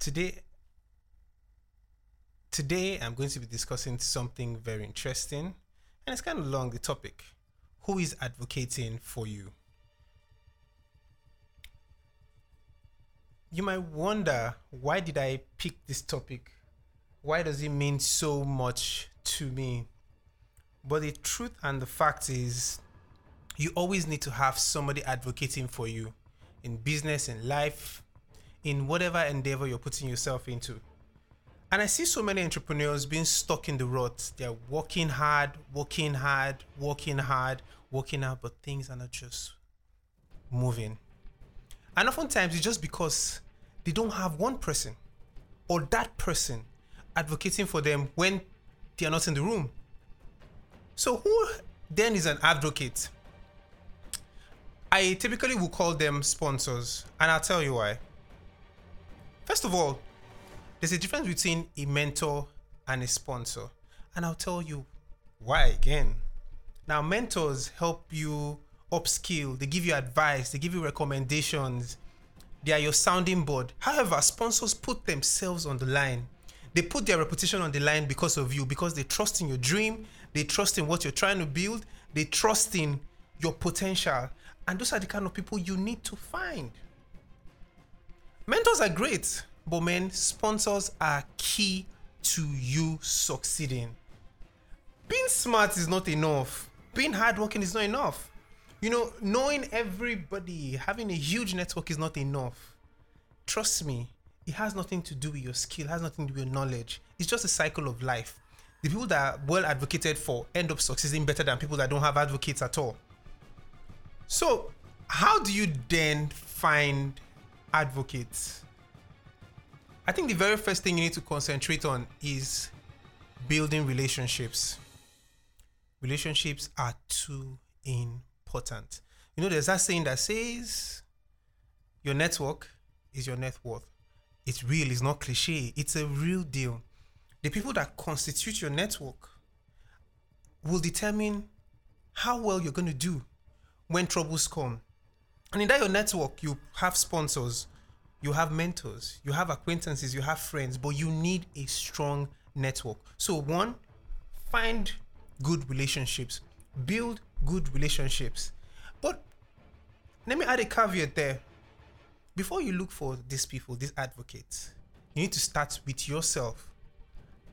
today today I'm going to be discussing something very interesting and it's kind of long the topic. Who is advocating for you? You might wonder why did I pick this topic? Why does it mean so much to me? But the truth and the fact is you always need to have somebody advocating for you in business, in life, in whatever endeavor you're putting yourself into. And I see so many entrepreneurs being stuck in the rut. They're working hard, working hard, working hard, working hard, but things are not just moving. And oftentimes it's just because they don't have one person or that person advocating for them when they are not in the room. So, who then is an advocate? I typically will call them sponsors, and I'll tell you why. First of all, there's a difference between a mentor and a sponsor, and I'll tell you why again. Now, mentors help you upskill, they give you advice, they give you recommendations, they are your sounding board. However, sponsors put themselves on the line. They put their reputation on the line because of you, because they trust in your dream, they trust in what you're trying to build, they trust in your potential. And those are the kind of people you need to find. Mentors are great, but man, sponsors are key to you succeeding. Being smart is not enough. Being hardworking is not enough. You know, knowing everybody, having a huge network is not enough. Trust me, it has nothing to do with your skill, has nothing to do with your knowledge. It's just a cycle of life. The people that are well advocated for end up succeeding better than people that don't have advocates at all. So, how do you then find advocates? I think the very first thing you need to concentrate on is building relationships. Relationships are too important. You know, there's that saying that says your network is your net worth. It's real, it's not cliche, it's a real deal. The people that constitute your network will determine how well you're going to do when troubles come. And in that your network, you have sponsors, you have mentors, you have acquaintances, you have friends, but you need a strong network. So, one, find good relationships, build good relationships. But let me add a caveat there. Before you look for these people, these advocates, you need to start with yourself.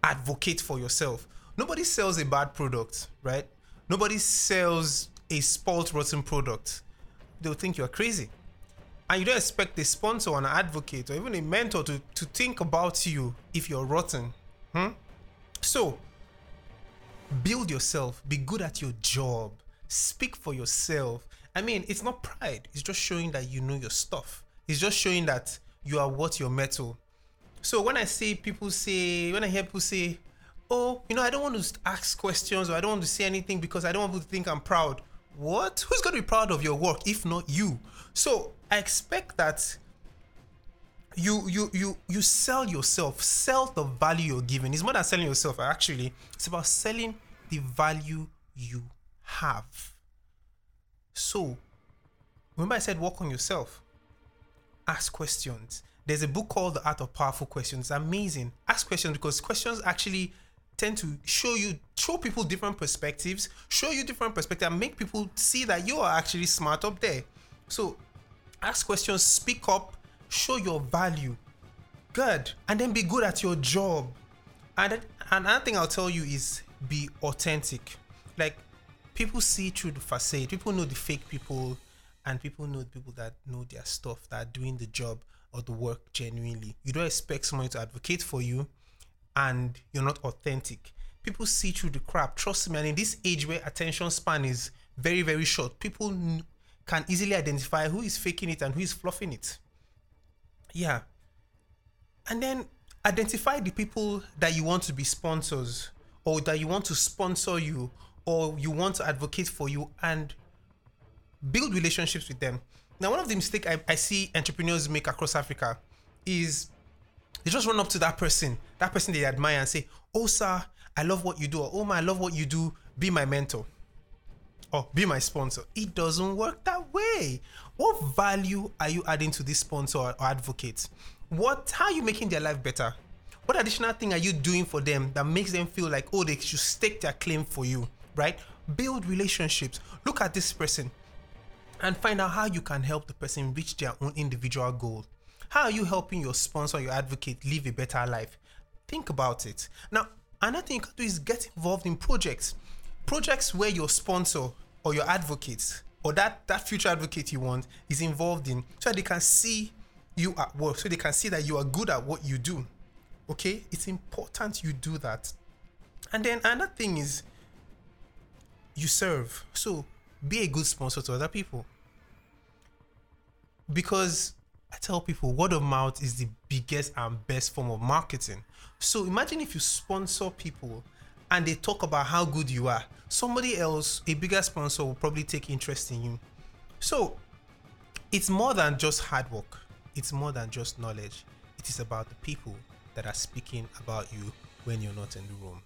Advocate for yourself. Nobody sells a bad product, right? Nobody sells a spoiled rotten product, they'll think you're crazy. And you don't expect a sponsor or an advocate or even a mentor to, to think about you if you're rotten. Hmm? So, build yourself, be good at your job, speak for yourself. I mean, it's not pride, it's just showing that you know your stuff. It's just showing that you are what you're metal. So when I see people say, when I hear people say, oh, you know, I don't want to ask questions or I don't want to say anything because I don't want people to think I'm proud what? Who's going to be proud of your work if not you? So I expect that you you you you sell yourself, sell the value you're giving. It's more than selling yourself. Actually, it's about selling the value you have. So remember, I said work on yourself. Ask questions. There's a book called The Art of Powerful Questions. It's amazing. Ask questions because questions actually tend to show you show people different perspectives show you different perspective and make people see that you are actually smart up there. So ask questions speak up show your value. Good. And then be good at your job. And another thing i'll tell you is be authentic. Like people see through the facade. People know the fake people and people know the people that know their stuff that are doing the job or the work genuinely. You don't expect someone to advocate for you and you're not authentic. People see through the crap. Trust me. And in this age where attention span is very, very short, people can easily identify who is faking it and who is fluffing it. Yeah. And then identify the people that you want to be sponsors or that you want to sponsor you or you want to advocate for you and build relationships with them. Now, one of the mistakes I, I see entrepreneurs make across Africa is they just run up to that person, that person they admire, and say, "Oh, sir, I love what you do," or "Oh, my, I love what you do. Be my mentor." or be my sponsor. It doesn't work that way. What value are you adding to this sponsor or advocate? What how are you making their life better? What additional thing are you doing for them that makes them feel like oh they should stake their claim for you, right? Build relationships. Look at this person and find out how you can help the person reach their own individual goal. How are you helping your sponsor, your advocate live a better life? Think about it. Now, another thing you can do is get involved in projects. Projects where your sponsor or your advocate or that, that future advocate you want is involved in so they can see you at work, so they can see that you are good at what you do. Okay? It's important you do that. And then another thing is you serve. So be a good sponsor to other people. Because I tell people word of mouth is the biggest and best form of marketing. So imagine if you sponsor people and they talk about how good you are. Somebody else, a bigger sponsor, will probably take interest in you. So it's more than just hard work, it's more than just knowledge. It is about the people that are speaking about you when you're not in the room.